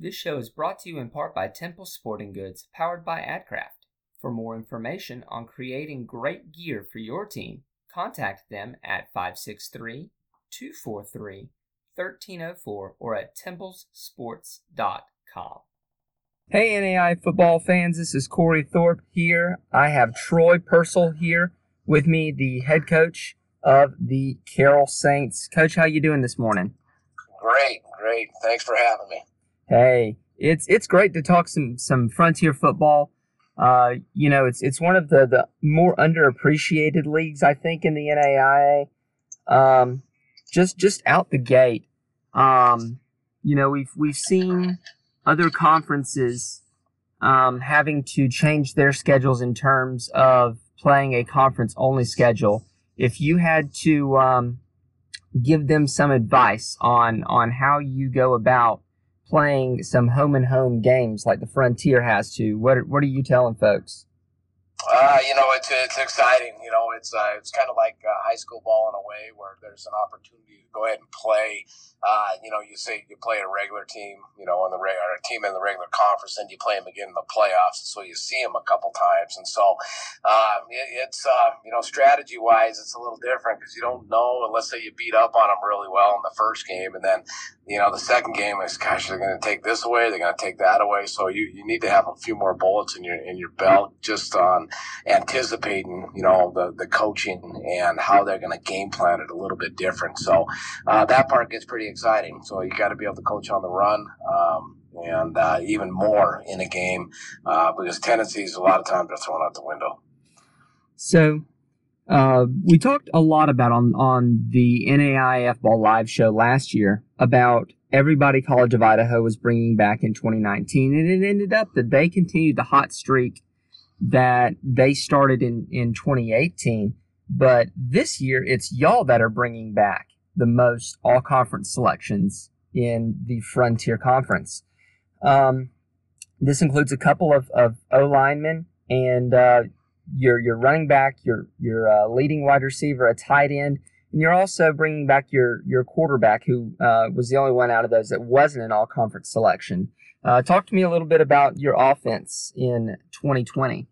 This show is brought to you in part by Temple Sporting Goods, powered by AdCraft. For more information on creating great gear for your team, contact them at 563 243 1304 or at templesports.com. Hey, NAI football fans, this is Cory Thorpe here. I have Troy Purcell here with me, the head coach of the Carroll Saints. Coach, how you doing this morning? Great, great. Thanks for having me. Hey, it's it's great to talk some some frontier football. Uh, you know, it's it's one of the the more underappreciated leagues I think in the NAIA. Um, just just out the gate, um, you know, we've we've seen other conferences um, having to change their schedules in terms of playing a conference only schedule. If you had to um, give them some advice on on how you go about playing some home and home games like the Frontier has to. What what are you telling folks? Uh, you know, it's it's exciting. You know, it's uh, it's kind of like uh, high school ball in a way where there's an opportunity to go ahead and play. Uh, you know, you say you play a regular team, you know, on the regular a team in the regular conference, and you play them again in the playoffs, so you see them a couple times. And so, uh, it, it's uh, you know, strategy wise, it's a little different because you don't know unless say you beat up on them really well in the first game, and then you know the second game is gosh, they're going to take this away, they're going to take that away. So you, you need to have a few more bullets in your in your belt just on anticipating, you know, the, the coaching and how they're going to game plan it a little bit different. So uh, that part gets pretty exciting. So you got to be able to coach on the run. Um, and uh, even more in a game uh, because tendencies a lot of times are thrown out the window. So uh, we talked a lot about on on the NAIF Ball Live show last year about everybody College of Idaho was bringing back in 2019, and it ended up that they continued the hot streak that they started in, in 2018. But this year, it's y'all that are bringing back the most all conference selections in the Frontier Conference. Um, this includes a couple of, of O linemen and uh, your your running back, your your uh, leading wide receiver, a tight end, and you're also bringing back your your quarterback, who uh, was the only one out of those that wasn't an all conference selection. Uh, talk to me a little bit about your offense in 2020.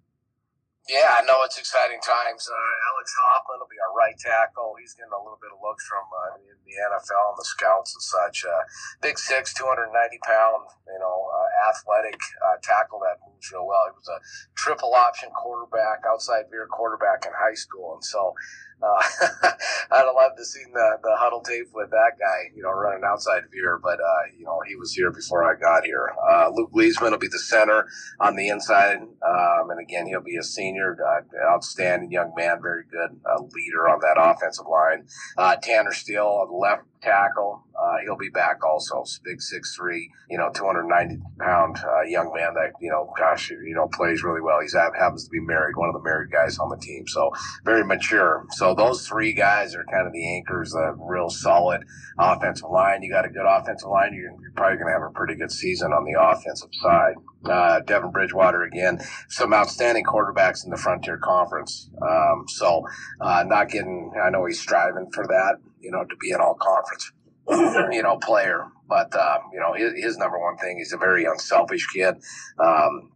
Yeah, I know it's exciting times. Uh, Alex Hoffman will be our right tackle. He's getting a little bit of looks from uh, the NFL and the scouts and such. Uh, big six, 290 pound, you know, athletic tackle that moves real well. He was a triple option quarterback, outside veer quarterback in high school. And so uh, I'd loved to see the, the huddle tape with that guy, you know, running outside veer, but, uh, you know, he was here before I got here. Uh, Luke Leesman will be the center on the inside. Um, and again, he'll be a senior, uh, outstanding young man, very good uh, leader on that offensive line. Uh, Tanner Steele on the left tackle. Uh, he'll be back also. Big six three, you know, 290 pound uh, young man that, you know, gosh, you know, plays really well. He's happens to be married, one of the married guys on the team. So very mature. So those three guys are kind of the anchors, a real solid offensive line. You got a good offensive line. You're, you're probably going to have a pretty good season on the offensive side. Uh, Devin Bridgewater again, some outstanding quarterbacks in the Frontier Conference. Um, so, uh, not getting, I know he's striving for that, you know, to be an all conference, you know, player. But, uh, you know, his, his, number one thing, he's a very unselfish kid. Um,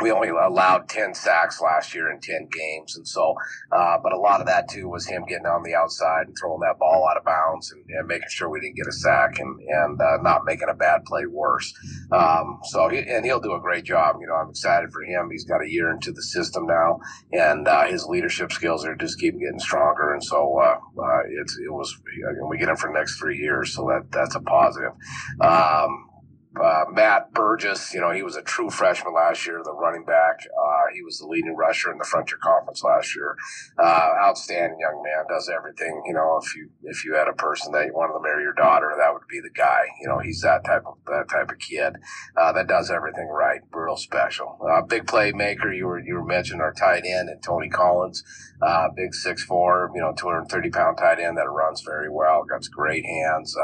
we only allowed 10 sacks last year in 10 games. And so, uh, but a lot of that too was him getting on the outside and throwing that ball out of bounds and, and making sure we didn't get a sack and, and, uh, not making a bad play worse. Um, so, he, and he'll do a great job. You know, I'm excited for him. He's got a year into the system now and, uh, his leadership skills are just keep getting stronger. And so, uh, uh, it's, it was, and we get him for next three years. So that, that's a positive. Um, uh, Matt Burgess, you know, he was a true freshman last year, the running back. Uh, he was the leading rusher in the Frontier Conference last year. Uh, outstanding young man, does everything. You know, if you if you had a person that you wanted to marry your daughter, that would be the guy. You know, he's that type of that type of kid uh, that does everything right. Real special. Uh, big playmaker. You were you were mentioning our tight end and Tony Collins, uh, big six four, you know, two hundred thirty pound tight end that runs very well. Got great hands,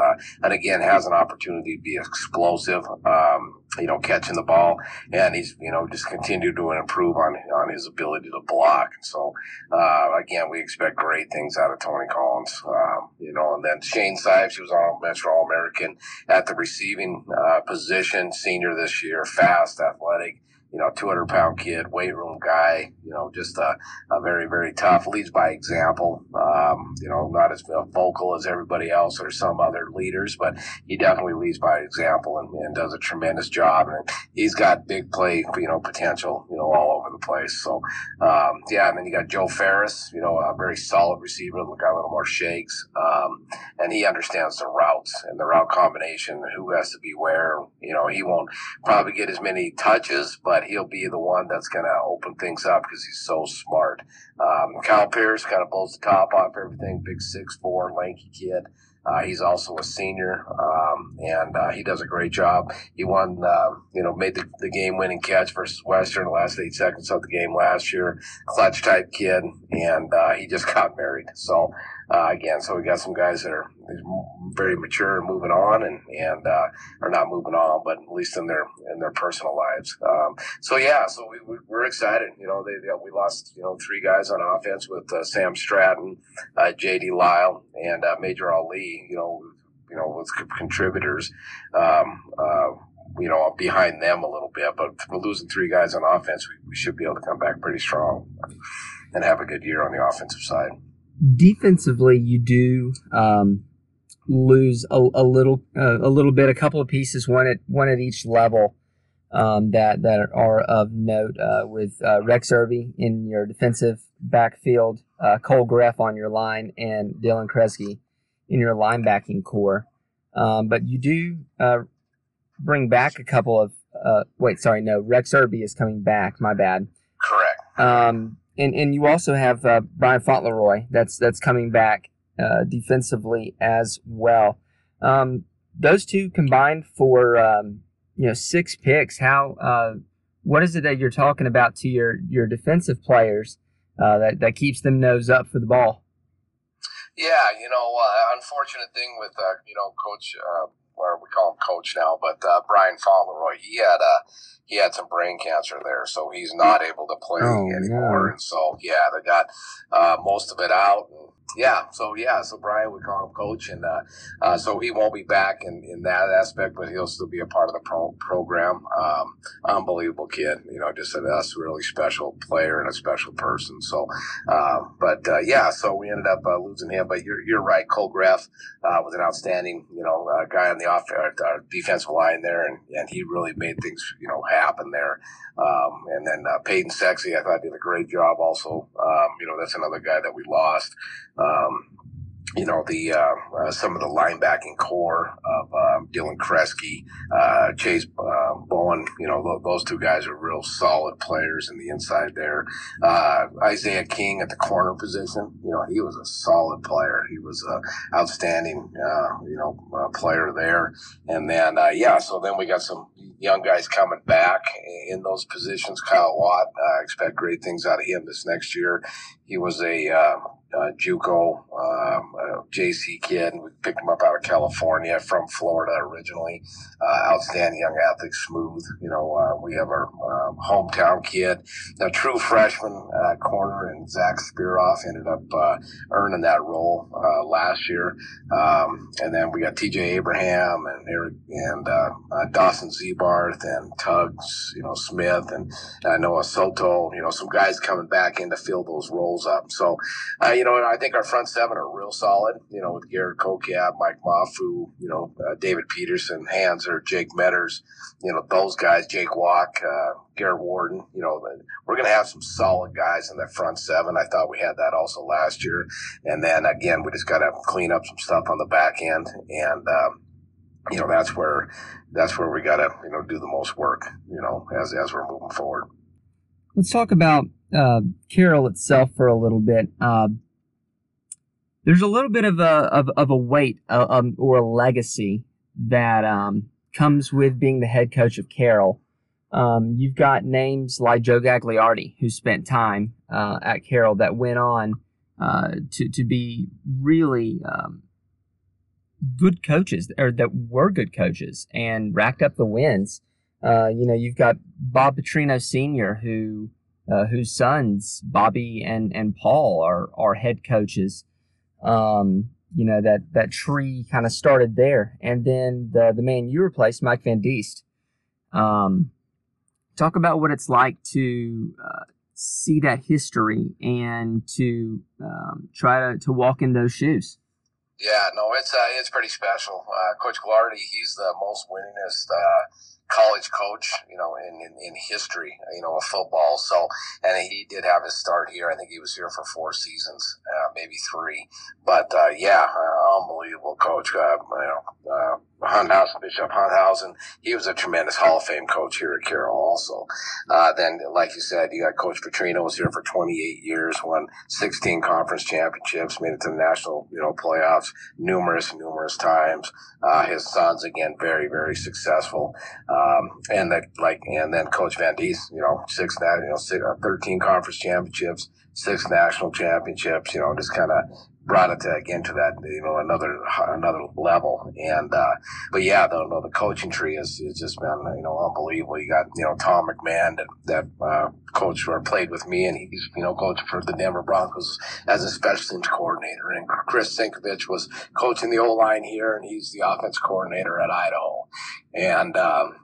and again has an opportunity to be explosive explosive. Um, you know, catching the ball, and he's you know just continued to improve on on his ability to block. So uh, again, we expect great things out of Tony Collins. Um, you know, and then Shane Sipes, he was on Metro All American at the receiving uh, position, senior this year, fast, athletic you know, 200 pound kid, weight room guy, you know, just a, a very, very tough, leads by example. Um, you know, not as vocal as everybody else or some other leaders, but he definitely leads by example and, and does a tremendous job. And he's got big play, you know, potential, you know, all over the place. So, um, yeah, and then you got Joe Ferris, you know, a very solid receiver, got a little more shakes. Um, and he understands the routes and the route combination, who has to be where. You know, he won't probably get as many touches, but he'll be the one that's going to open things up because he's so smart. Um, Kyle Pierce kind of blows the top off everything. Big six four, lanky kid. Uh, he's also a senior, um, and uh, he does a great job. He won, uh, you know, made the, the game-winning catch versus Western the last eight seconds of the game last year. Clutch type kid, and uh, he just got married. So uh, again, so we got some guys that are very mature and moving on, and and uh, are not moving on, but at least in their in their personal lives. Um, so yeah, so we, we are excited. You know, they, they, we lost you know three guys on offense with uh, Sam Stratton, uh, J.D. Lyle, and uh, Major Ali. You know, you know, with contributors. Um, uh, you know, behind them a little bit, but we're losing three guys on offense. We, we should be able to come back pretty strong and have a good year on the offensive side defensively, you do um, lose a, a little uh, a little bit, a couple of pieces, one at one at each level. Um, that that are of note uh, with uh, Rex Irby in your defensive backfield, uh, Cole Greff on your line, and Dylan Kresge in your linebacking core. Um, but you do uh, bring back a couple of uh, wait, sorry, no, Rex Irby is coming back. My bad. Correct. Um, and and you also have uh, Brian Fauntleroy that's that's coming back uh, defensively as well. Um, those two combined for um, you know six picks. How uh, what is it that you're talking about to your your defensive players uh, that that keeps them nose up for the ball? Yeah, you know, uh, unfortunate thing with uh, you know Coach or we call him coach now, but uh, Brian Fauntleroy, he had a he had some brain cancer there, so he's not able to play oh, anymore. And so yeah, they got uh, most of it out. And, yeah, so yeah, so Brian we call him coach, and uh, uh, so he won't be back in, in that aspect, but he'll still be a part of the pro- program. Um, unbelievable kid, you know, just a, a really special player and a special person. So, uh, but uh, yeah, so we ended up uh, losing him. But you're you're right, Cole Greff uh, was an outstanding, you know, guy on the off defensive line there, and, and he really made things, you know, happen there. Um, and then Peyton Sexy, I thought did a great job also. Um, you know, that's another guy that we lost. Um, you know the uh, uh, some of the linebacking core of um, Dylan Kresge, uh, Chase uh, Bowen. You know th- those two guys are real solid players in the inside there. Uh, Isaiah King at the corner position. You know he was a solid player. He was an outstanding uh, you know player there. And then yeah, so then we got some young guys coming back in those positions. Kyle Watt, I expect great things out of him this next year. He was a uh, JUCO um, JC kid. We picked him up out of California from Florida originally. Uh, outstanding young athlete, smooth. You know, uh, we have our um, hometown kid, a true freshman uh, corner, and Zach Spearoff ended up uh, earning that role uh, last year. Um, and then we got TJ Abraham and Eric and Dawson Zebarth and Tugs, you know, Smith and know Soto. You know, some guys coming back in to fill those roles up. So, you know, I think our front seven are real solid. You know, with Garrett Kokab, Mike Mafu, you know, uh, David Peterson, Hans or Jake Metters, you know, those guys, Jake Walk, uh, Garrett Warden. You know, we're going to have some solid guys in the front seven. I thought we had that also last year, and then again, we just got to clean up some stuff on the back end, and um, you know, that's where that's where we got to you know do the most work. You know, as as we're moving forward. Let's talk about uh, Carroll itself for a little bit. Uh, there's a little bit of a of, of a weight uh, um, or a legacy that um, comes with being the head coach of Carroll. Um, you've got names like Joe Gagliardi, who spent time uh, at Carroll, that went on uh, to to be really um, good coaches or that were good coaches and racked up the wins. Uh, you know, you've got Bob Petrino Sr., who uh, whose sons Bobby and and Paul are are head coaches. Um, you know that that tree kind of started there, and then the the man you replaced, Mike Van Diest. Um, talk about what it's like to uh, see that history and to um, try to, to walk in those shoes. Yeah, no, it's uh, it's pretty special. Uh, Coach Gagliardi, he's the most winningest uh, college coach, you know, in, in, in, history, you know, of football. So, and he did have his start here. I think he was here for four seasons, uh, maybe three. But uh, yeah, uh, unbelievable coach. You know, Hunthausen, Bishop Hunthausen, he was a tremendous Hall of Fame coach here at Carroll also. Uh, then, like you said, you got Coach Petrino was here for 28 years, won 16 conference championships, made it to the national, you know, playoffs numerous, numerous times. Uh, his sons, again, very, very successful. Um, and that, like, and then Coach Van Diest, you know, six, you know, six, uh, 13 conference championships, six national championships, you know, just kind of brought it to, again to that you know another another level and uh, but yeah the, the coaching tree has, has just been you know unbelievable you got you know Tom McMahon that, that uh, coached or played with me and he's you know coaching for the Denver Broncos as a special teams coordinator and Kris Cinkovich was coaching the O line here and he's the offense coordinator at Idaho and um,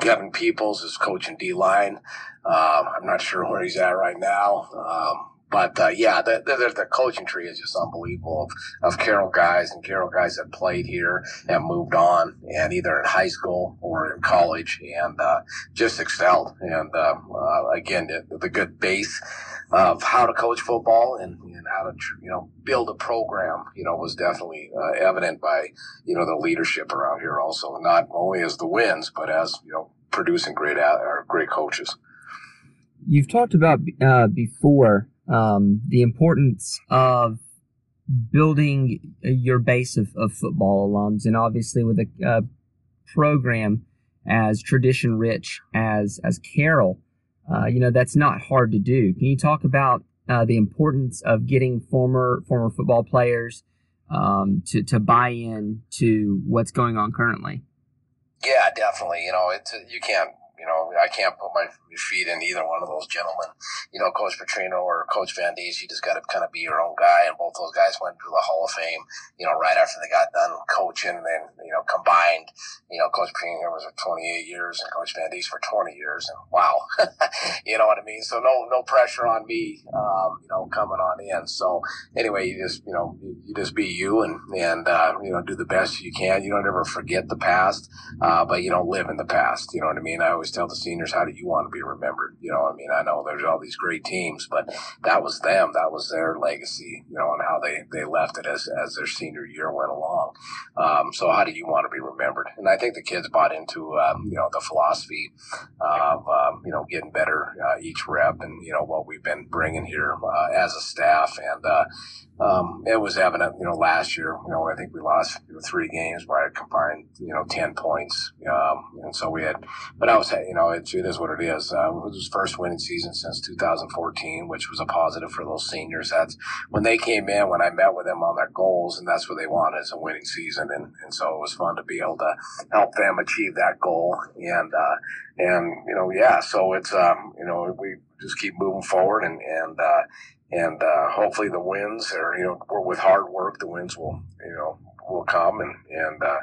Kevin Peoples is coaching D line. Um, I'm not sure where he's at right now. Um, but uh, yeah, the, the, the, coaching tree is just unbelievable of, of Carroll guys and Carroll guys that played here and moved on and either in high school or in college and uh, just excelled. And uh, uh again, the, the, good base of how to coach football and, and how to you know build a program, you know, was definitely uh, evident by you know the leadership around here. Also, not only as the wins, but as you know producing great or great coaches. You've talked about uh, before um, the importance of building your base of, of football alums, and obviously with a, a program as tradition rich as as Carroll, uh, you know that's not hard to do. Can you talk about uh, the importance of getting former former football players um, to to buy in to what's going on currently? Yeah, definitely. You know, it's you can't you know, I can't put my feet in either one of those gentlemen. You know, Coach Petrino or Coach Van Diest, you just got to kind of be your own guy. And both those guys went to the Hall of Fame, you know, right after they got done coaching. And, you know, combined, you know, Coach Petrino was for 28 years and Coach Van Diest for 20 years. And wow, you know what I mean? So no, no pressure on me, um, you know, coming on in. So anyway, you just, you know, you just be you and, and, uh, you know, do the best you can. You don't ever forget the past, uh, but you don't live in the past. You know what I mean? I always always tell the seniors, how do you want to be remembered? You know, I mean, I know there's all these great teams, but that was them. That was their legacy, you know, and how they, they left it as, as their senior year went along. Um, so how do you want to be remembered? And I think the kids bought into, um, you know, the philosophy of, um, you know, getting better uh, each rep and, you know, what we've been bringing here uh, as a staff. And, uh, um, it was evident, you know, last year, you know, I think we lost you know, three games by a combined, you know, 10 points. Um, and so we had, but I was, you know, it, it is what it is. Uh, it was first winning season since 2014, which was a positive for those seniors. That's when they came in, when I met with them on their goals, and that's what they wanted is a winning season. And, and so it was fun to be able to help them achieve that goal. And, uh, and, you know, yeah, so it's, um, you know, we just keep moving forward and, and, uh, and uh, hopefully the wins or you know with hard work the wins will you know will come and and uh,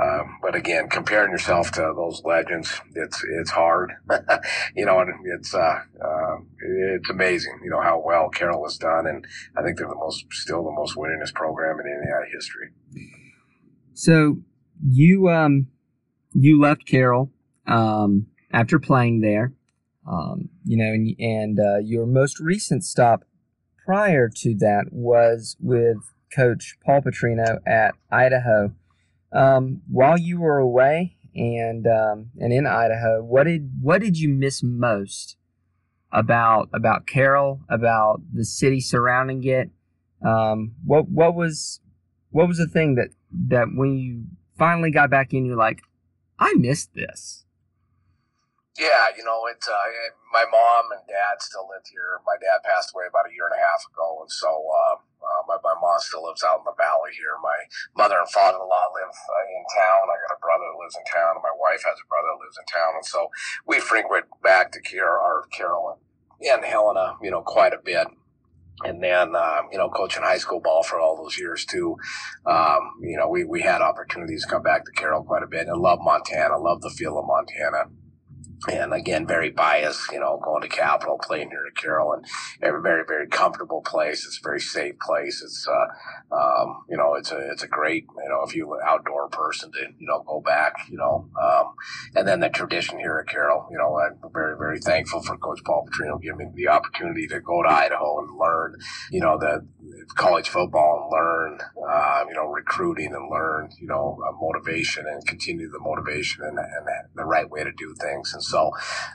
um, but again comparing yourself to those legends it's it's hard. You know and it's uh, uh, it's amazing you know how well Carroll has done and I think they're the most still the most winningest program in NAI history. So you um you left Carroll um after playing there um, you know, and, and uh, your most recent stop prior to that was with Coach Paul Petrino at Idaho. Um, while you were away and um, and in Idaho, what did what did you miss most about about Carroll, about the city surrounding it? Um, what what was what was the thing that that when you finally got back in, you're like, I missed this. Yeah, you know, it. Uh, my mom and dad still live here. My dad passed away about a year and a half ago, and so uh, uh, my, my mom still lives out in the valley here. My mother and father-in-law live uh, in town. I got a brother that lives in town, and my wife has a brother that lives in town, and so we frequent back to Carroll, our Carolyn and Helena, you know, quite a bit and then uh, you know coaching high school ball for all those years too um, you know we, we had opportunities to come back to carroll quite a bit and love montana love the feel of montana and again, very biased, you know, going to Capital, playing here at Carroll, and a very, very comfortable place. It's a very safe place. It's, uh, um, you know, it's a, it's a great, you know, if you outdoor person to, you know, go back, you know, um, and then the tradition here at Carroll, you know, I'm very, very thankful for Coach Paul Petrino giving me the opportunity to go to Idaho and learn, you know, the college football and learn, uh, you know, recruiting and learn, you know, uh, motivation and continue the motivation and, and the right way to do things. And so,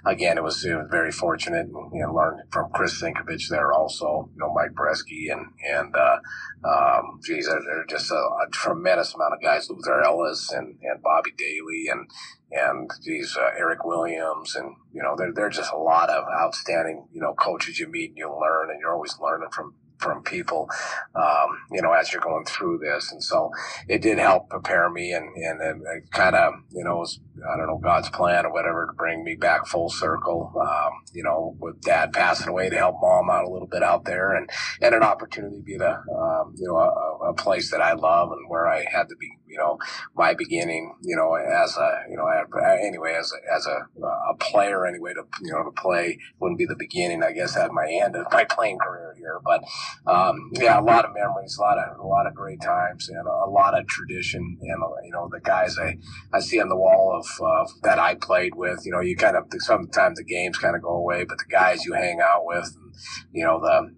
again, it was, it was very fortunate and you know, learned from Kris Cinkovich there also, you know, Mike Breske and, and, uh, um, geez, there, there are just a, a, tremendous amount of guys, Luther Elliss and, and Bobby Daly and, and these uh, Eric Williams, and you know, there there's just a lot of outstanding you know coaches you meet and you learn, and you're always learning from from people, um, you know, as you're going through this. And so it did help prepare me and, and, and it kind of, you know, was, I don't know, God's plan or whatever to bring me back full circle, um, you know, with dad passing away to help mom out a little bit out there and, and an opportunity to be the, um, you know, a, a place that I love and where I had to be, you know, my beginning, you know, as a, you know, anyway, as a, as a, a player anyway to, you know, to play wouldn't be the beginning, I guess, at my end of my playing career here. But, um, yeah, a lot of memories, a lot of a lot of great times, and a, a lot of tradition. And you know, the guys I, I see on the wall of uh, that I played with. You know, you kind of sometimes the games kind of go away, but the guys you hang out with, and, you know, the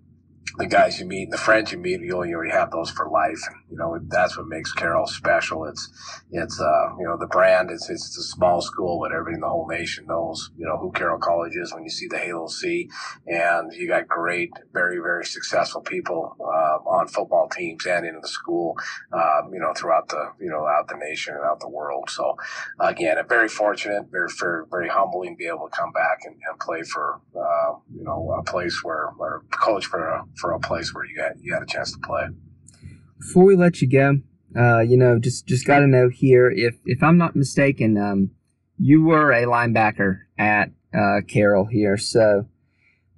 the guys you meet and the friends you meet, you already have those for life. And, you know, that's what makes Carroll special. It's, it's, uh, you know, the brand, it's, it's a small school, but everybody in the whole nation knows, you know, who Carroll College is when you see the Halo C. And you got great, very, very successful people, uh, on football teams and in the school, um, you know, throughout the, you know, out the nation and out the world. So again, very fortunate, very, very, very humbling to be able to come back and, and play for, uh, you know, a place where, or coach for a, for a place where you got you had a chance to play. Before we let you go, uh, you know, just just got to know here if if I'm not mistaken, um, you were a linebacker at uh, Carroll here. So,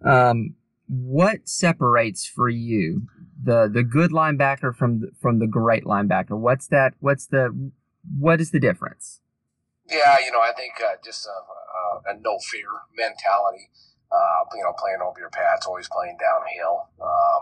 um, what separates for you the the good linebacker from the, from the great linebacker? What's that? What's the what is the difference? Yeah, you know, I think uh, just a, a, a no fear mentality uh, you know, playing over your pads, always playing downhill, um,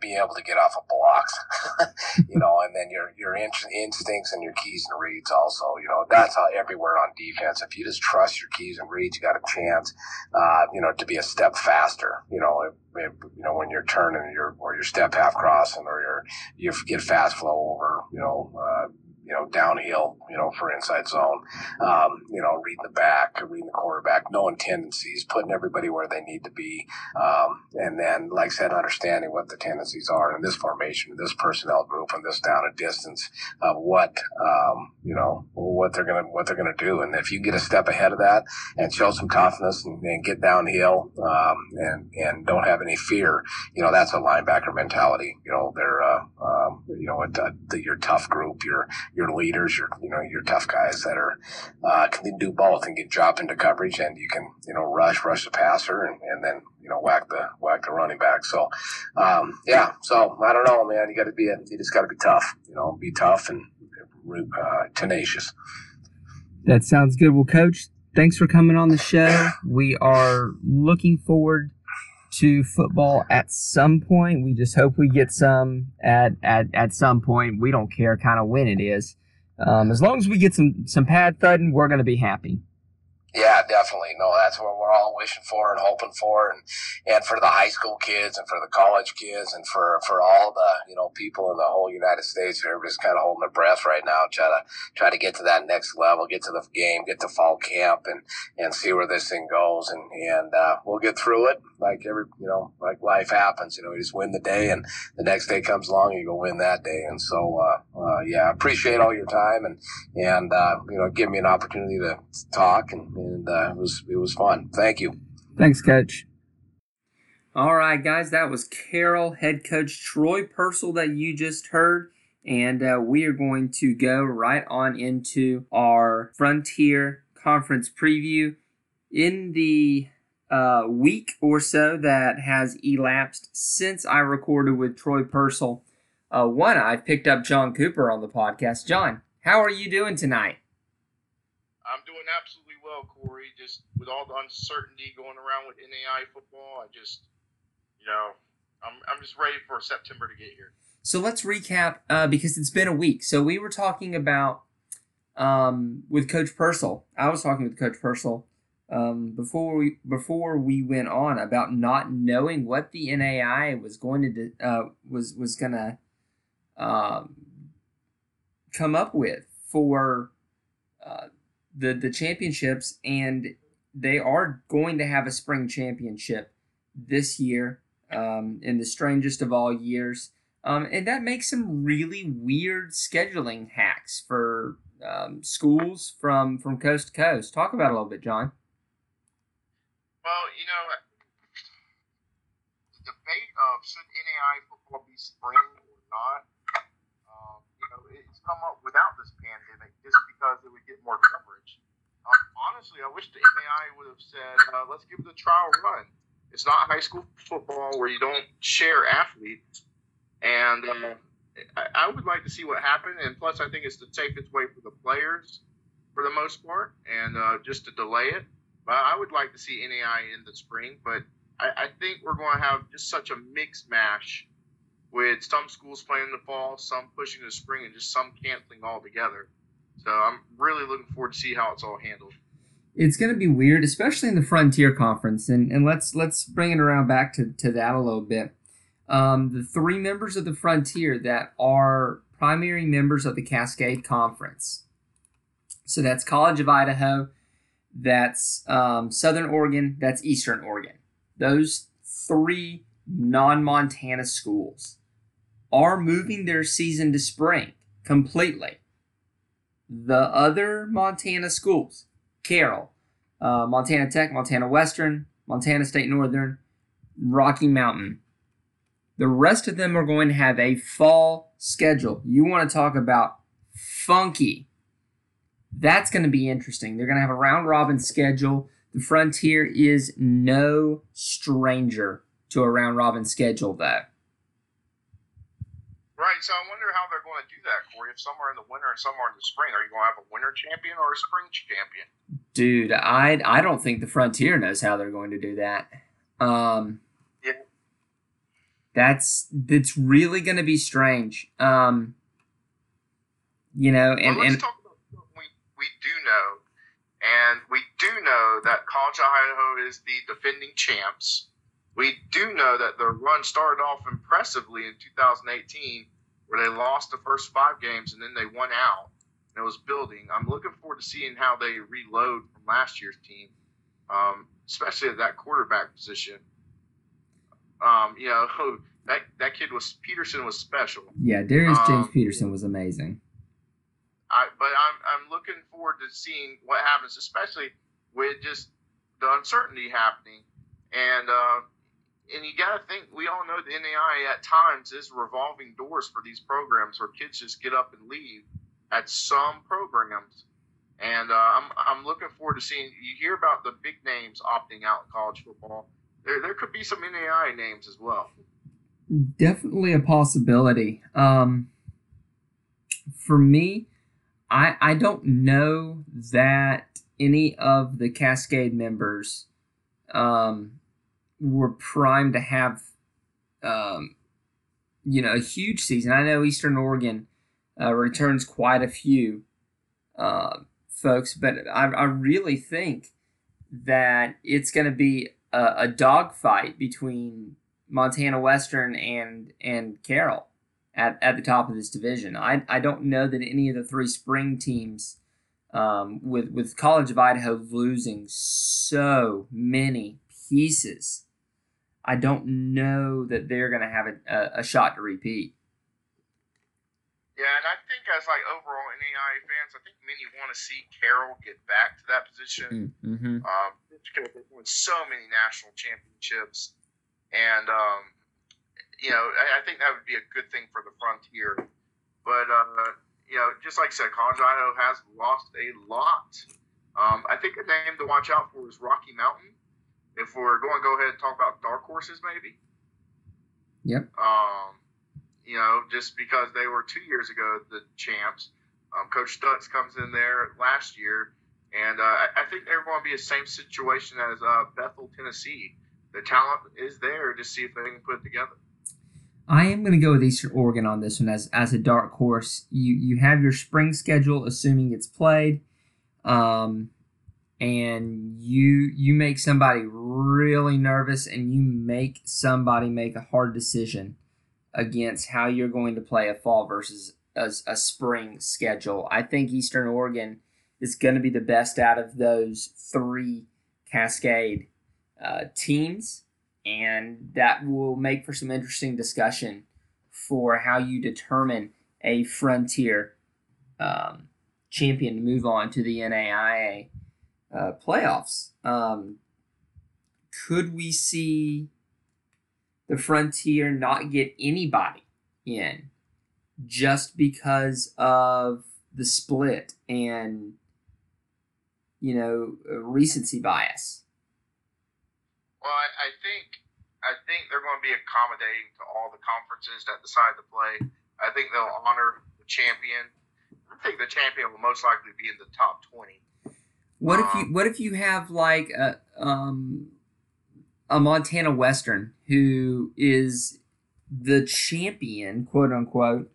being able to get off of blocks, you know, and then your your in- instincts and your keys and reads also, you know, that's how everywhere on defense. If you just trust your keys and reads, you got a chance, uh, you know, to be a step faster, you know. If, if, you know, when you're turning your or your step half crossing or your you get fast flow over, you know, uh, you know, downhill, you know, for inside zone, um, you know, reading the back, reading the quarterback, knowing tendencies, putting everybody where they need to be. Um, and then, like I said, understanding what the tendencies are in this formation, this personnel group, and this down a distance of what, um, you know, what they're going to, what they're going to do. And if you get a step ahead of that and show some toughness and, and get downhill, um, and, and don't have any fear, you know, that's a linebacker mentality. You know, they're, uh, um, you know, a, a, your tough group, your, your leaders, your you know your tough guys that are uh, can do both and get drop into coverage, and you can you know rush rush the passer, and, and then you know whack the whack the running back. So um, yeah, so I don't know, man. You got to be a, you just got to be tough, you know, be tough and uh, tenacious. That sounds good. Well, coach, thanks for coming on the show. We are looking forward to football at some point. We just hope we get some at at, at some point. We don't care kind of when it is. Um, as long as we get some some pad thudding, we're going to be happy. Yeah, definitely. No, that's what we're all wishing for and hoping for, and and for the high school kids and for the college kids and for for all the you know people in the whole United States who are just kind of holding their breath right now, try to try to get to that next level, get to the game, get to fall camp, and and see where this thing goes, and and uh, we'll get through it like every you know like life happens. You know, you just win the day, and the next day comes along, and you go win that day, and so uh, uh, yeah, I appreciate all your time and and uh, you know give me an opportunity to talk and and uh, it was it was fun. Thank you. Thanks, Coach. All right, guys, that was Carroll head coach Troy Purcell that you just heard. And uh, we are going to go right on into our Frontier Conference preview. In the uh, week or so that has elapsed since I recorded with Troy Purcell, uh, one, I've picked up John Cooper on the podcast. John, how are you doing tonight? I'm doing absolutely well, Cory. Just with all the uncertainty going around with NAI football, I just, you know, I'm, I'm just ready for September to get here. So let's recap uh, because it's been a week. So we were talking about um, with Coach Purcell. I was talking with Coach Purcell um, before we before we went on about not knowing what the NAI was going to uh, was was gonna um, come up with for uh, the the championships, and they are going to have a spring championship this year um, in the strangest of all years. Um, and that makes some really weird scheduling hacks for um, schools from from coast to coast. Talk about a little bit, John. Well, you know, the debate of should NAI football be spring or not, um, you know, it's come up without this pandemic just because it would get more coverage. Honestly, I wish the NAI would have said, uh, let's give it a trial run. It's not high school football where you don't share athletes. And uh, I, I would like to see what happened. And plus, I think it's the safest way for the players for the most part, and uh, just to delay it. But I would like to see NAI in the spring. But I, I think we're going to have just such a mixed mash with some schools playing in the fall, some pushing the spring, and just some canceling altogether. So I'm really looking forward to see how it's all handled. It's going to be weird, especially in the Frontier Conference, and, and let's let's bring it around back to, to that a little bit um, the three members of the Frontier that are primary members of the Cascade Conference. So that's College of Idaho, that's um, Southern Oregon, that's Eastern Oregon. Those three non Montana schools are moving their season to spring completely. The other Montana schools, Carroll, uh, Montana Tech, Montana Western, Montana State Northern, Rocky Mountain, the rest of them are going to have a fall schedule. You want to talk about funky. That's going to be interesting. They're going to have a round robin schedule. The Frontier is no stranger to a round robin schedule, though. Right, so I wonder how they're going to do that, Cory. If some are in the winter and some are in the spring, are you going to have a winter champion or a spring champion? Dude, I I don't think the Frontier knows how they're going to do that. Um, that's that's really going to be strange. Um, you know, and well, let's and we we do know, and we do know that College Idaho is the defending champs. We do know that the run started off impressively in 2018, where they lost the first five games and then they won out. And it was building. I'm looking forward to seeing how they reload from last year's team, um, especially at that quarterback position. Um, you know, that that kid was Peterson was special. Yeah, Darius James um, Peterson was amazing. I, but I'm I'm looking forward to seeing what happens, especially with just the uncertainty happening, and uh, and you got to think we all know the NAI at times is revolving doors for these programs where kids just get up and leave at some programs. And uh, I'm, I'm looking forward to seeing. You hear about the big names opting out in college football there, there could be some NAI names as well. Definitely a possibility. Um, for me, I I don't know that any of the Cascade members um, were primed to have um, you know a huge season. I know Eastern Oregon uh, returns quite a few uh, folks, but I, I really think that it's going to be a, a dogfight between Montana Western and and Carroll at, at the top of this division. I, I don't know that any of the three spring teams, um, with with College of Idaho losing so many pieces, I don't know that they're going to have a, a, a, shot to repeat. Yeah, and I think as like overall NAI fans, I think many want to see Carroll get back to that position. Mm-hmm. Um, because they've won so many national championships, and um, you know, I, I think that would be a good thing for the Frontier. But uh, you know, just like I said, College Idaho has lost a lot. Um, I think a name to watch out for is Rocky Mountain. If we're going to go ahead and talk about dark horses, maybe. Yep. Um, you know, just because they were two years ago the champs. Um, Coach Stutz comes in there last year, and uh, I think they're going to be the same situation as uh, Bethel, Tennessee. The talent is there to see if they can put it together. I am going to go with Eastern Oregon on this one as as a dark horse. You you have your spring schedule, assuming it's played, um, and you you make somebody really nervous, and you make somebody make a hard decision against how you're going to play a fall versus a, a spring schedule. I think Eastern Oregon is going to be the best out of those three Cascade uh, teams, and that will make for some interesting discussion for how you determine a frontier um, champion to move on to the NAIA uh, playoffs. Um, could we see the Frontier not get anybody in just because of the split and you know recency bias. Well, I, I think I think they're going to be accommodating to all the conferences that decide to play. I think they'll honor the champion. I think the champion will most likely be in the top twenty. What if you What if you have like a um a Montana Western who is the champion, quote unquote,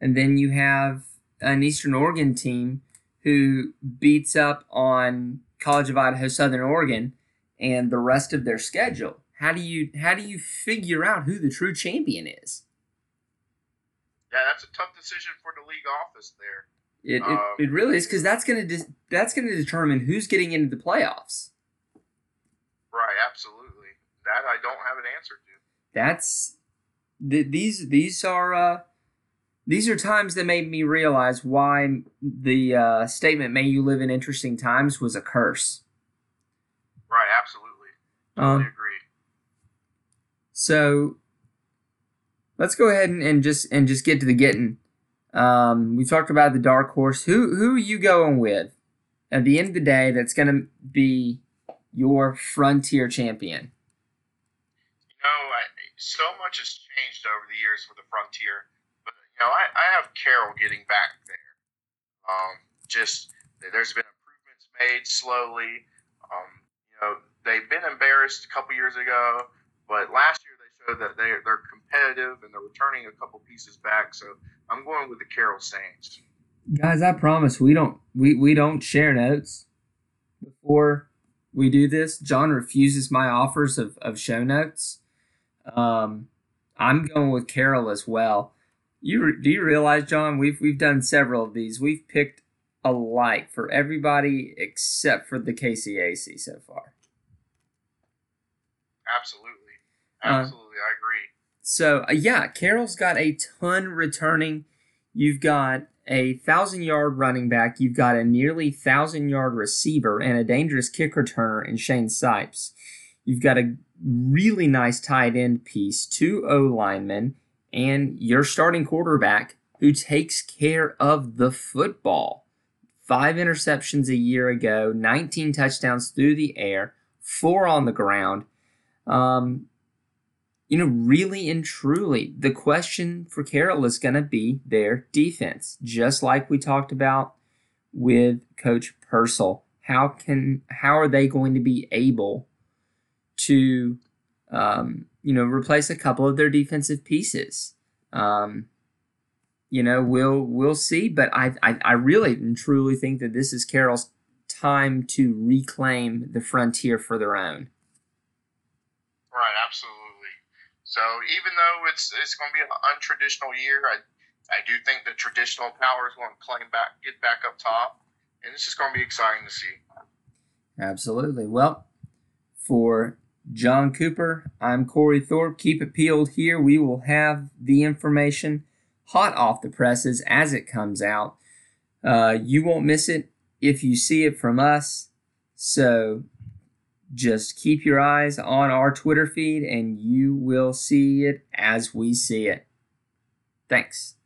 and then you have an Eastern Oregon team who beats up on College of Idaho Southern Oregon and the rest of their schedule. How do you how do you figure out who the true champion is? Yeah, that's a tough decision for the league office there. It, um, it, it really is because that's gonna de- that's gonna determine who's getting into the playoffs. Right, absolutely. That I don't have an answer to. That's th- these these are uh, these are times that made me realize why the uh, statement "May you live in interesting times" was a curse. Right. Absolutely. Totally um, agree. So let's go ahead and, and just and just get to the getting. Um, we talked about the dark horse. Who who are you going with? At the end of the day, that's going to be your frontier champion You know, I, so much has changed over the years for the Frontier. But you know, I, I have Carroll getting back there. Um, just there's been improvements made slowly. Um, you know, they've been embarrassed a couple years ago, but last year showed that they they're competitive and they're returning a couple pieces back. So I'm going with the Carroll Saints. Guys, I promise we don't we, we don't share notes before we do this. John refuses my offers of, of show notes. Um, I'm going with Carroll as well. You do you realize, John? We've we've done several of these. We've picked alike for everybody except for the KCAC so far. Absolutely, absolutely, uh, I agree. So uh, yeah, Carroll's got a ton returning. You've got a thousand yard running back. You've got a nearly thousand yard receiver and a dangerous kick returner in Shane Sipes. You've got a really nice tight end piece, two O linemen, and your starting quarterback who takes care of the football. Five interceptions a year ago, 19 touchdowns through the air, four on the ground. Um, you know, really and truly, the question for Carroll is going to be their defense, just like we talked about with Coach Purcell. How can how are they going to be able to, um, you know, replace a couple of their defensive pieces. Um, you know, we'll we'll see, but I, I I really and truly think that this is Carroll's time to reclaim the frontier for their own. Right, absolutely. So even though it's it's going to be an untraditional year, I I do think the traditional power is going to claim back, get back up top, and it's just going to be exciting to see. Absolutely. Well, for John Cooper. I'm Cory Thorpe. Keep it peeled here. We will have the information hot off the presses as it comes out. Uh, you won't miss it if you see it from us. So just keep your eyes on our Twitter feed and you will see it as we see it. Thanks.